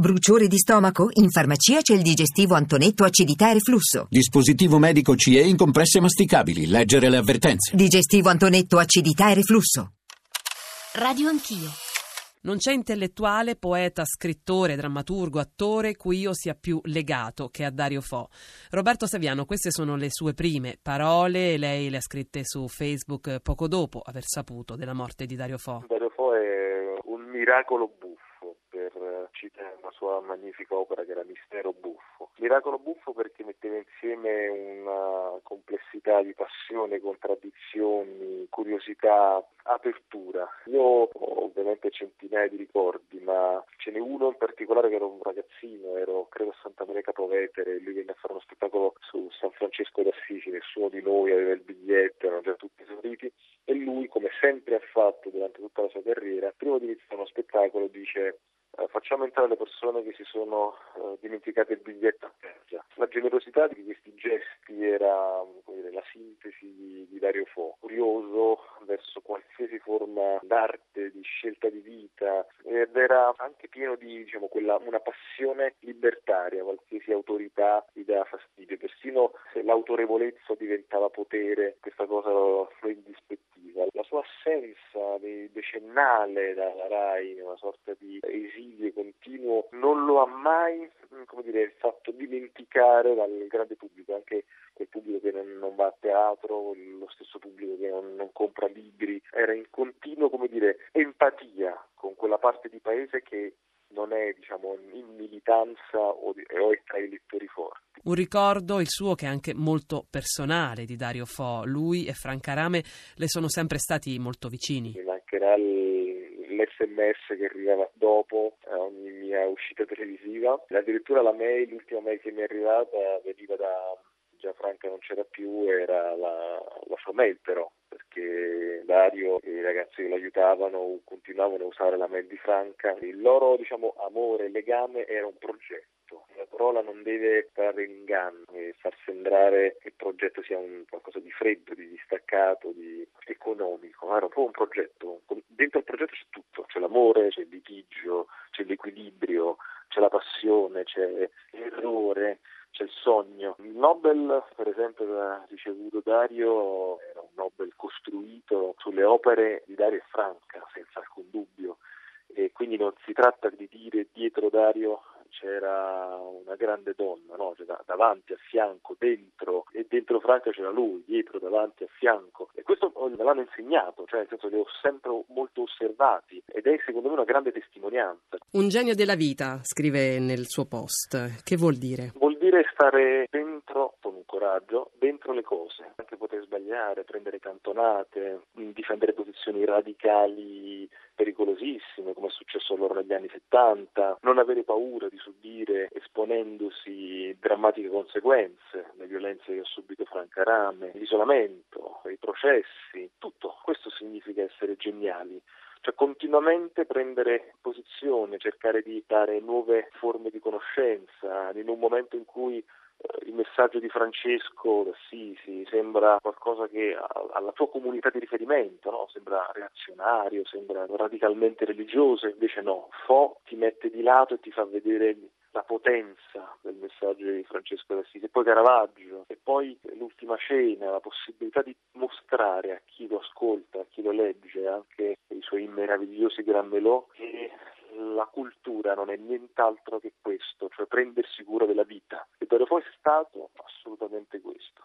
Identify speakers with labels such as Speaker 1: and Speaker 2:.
Speaker 1: Bruciore di stomaco? In farmacia c'è il digestivo Antonetto acidità e reflusso.
Speaker 2: Dispositivo medico CE in compresse masticabili. Leggere le avvertenze.
Speaker 1: Digestivo Antonetto acidità e reflusso.
Speaker 3: Radio Anch'io.
Speaker 4: Non c'è intellettuale, poeta, scrittore, drammaturgo, attore cui io sia più legato che a Dario Fo. Roberto Saviano, queste sono le sue prime parole, lei le ha scritte su Facebook poco dopo aver saputo della morte di Dario Fo.
Speaker 5: Dario Fo è un miracolo buffo per citare una sua magnifica opera che era Mistero Buffo. Miracolo Buffo perché metteva insieme una complessità di passione, contraddizioni, curiosità, apertura. Io ho ovviamente centinaia di ricordi, ma ce n'è uno in particolare che ero un ragazzino, ero credo a Santa Maria Capovetere, lui venne a fare uno spettacolo su San Francesco d'Assisi, nessuno di noi aveva il biglietto, erano già tutti esauriti e lui, come sempre ha fatto durante tutta la sua carriera, prima di iniziare uno spettacolo dice facciamo entrare le persone che si sono eh, dimenticate il biglietto a terra. La generosità di questi gesti era dire, la sintesi di, di Dario Fo, curioso verso qualsiasi forma d'arte, di scelta di vita ed era anche pieno di diciamo, quella, una passione libertaria, qualsiasi autorità gli dava fastidio, persino se l'autorevolezza diventava potere, questa cosa lo, lo indispettiva. La assenza decennale dalla RAI, una sorta di esilio continuo non lo ha mai come dire, fatto dimenticare dal grande pubblico, anche quel pubblico che non, non va a teatro, lo stesso pubblico che non, non compra libri, era in continuo come dire, empatia con quella parte di paese che non è diciamo, in militanza o, o è tra i lettori forti.
Speaker 4: Un ricordo, il suo, che è anche molto personale di Dario Fo. Lui e Franca Rame le sono sempre stati molto vicini.
Speaker 5: Mi mancherà l'SMS che arrivava dopo ogni mia uscita televisiva. Addirittura la mail, l'ultima mail che mi è arrivata veniva da già Franca non c'era più, era la, la sua mail però, perché Dario e i ragazzi che l'aiutavano continuavano a usare la mail di Franca. Il loro diciamo, amore legame era un progetto. La parola non deve trarre in inganno e far sembrare che il progetto sia un qualcosa di freddo, di distaccato, di economico. Era po' un progetto. Dentro il progetto c'è tutto, c'è l'amore, c'è il litigio, c'è l'equilibrio, c'è la passione, c'è l'errore, c'è il sogno. Il Nobel, per esempio, che ha ricevuto Dario era un Nobel costruito sulle opere di Dario e Franca, senza alcun dubbio. E quindi non si tratta di dire dietro Dario c'era una grande donna, no? cioè, davanti, a fianco, dentro, e dentro Franca c'era lui, dietro, davanti, a fianco. E questo me l'hanno insegnato, cioè nel senso li ho sempre molto osservati ed è secondo me una grande testimonianza.
Speaker 4: Un genio della vita, scrive nel suo post. Che vuol dire?
Speaker 5: Vuol dire stare dentro con un coraggio, dentro le cose, anche poter sbagliare, prendere cantonate, difendere posizioni radicali pericolosissime, come è successo anni 70, non avere paura di subire esponendosi drammatiche conseguenze, le violenze che ha subito Franca Rame, l'isolamento, i processi, tutto. Questo significa essere geniali. Cioè continuamente prendere posizione, cercare di dare nuove forme di conoscenza in un momento in cui il messaggio di Francesco d'Assisi sembra qualcosa che alla tua comunità di riferimento no? sembra reazionario, sembra radicalmente religioso, invece no, Fo ti mette di lato e ti fa vedere la potenza del messaggio di Francesco d'Assisi, e poi Caravaggio, e poi l'ultima cena, la possibilità di mostrare a chi lo ascolta, a chi lo legge, anche i suoi meravigliosi gran melò, che la cultura non è nient'altro che questo, cioè prendersi cura della vita. E Dario Fo è stato assolutamente questo.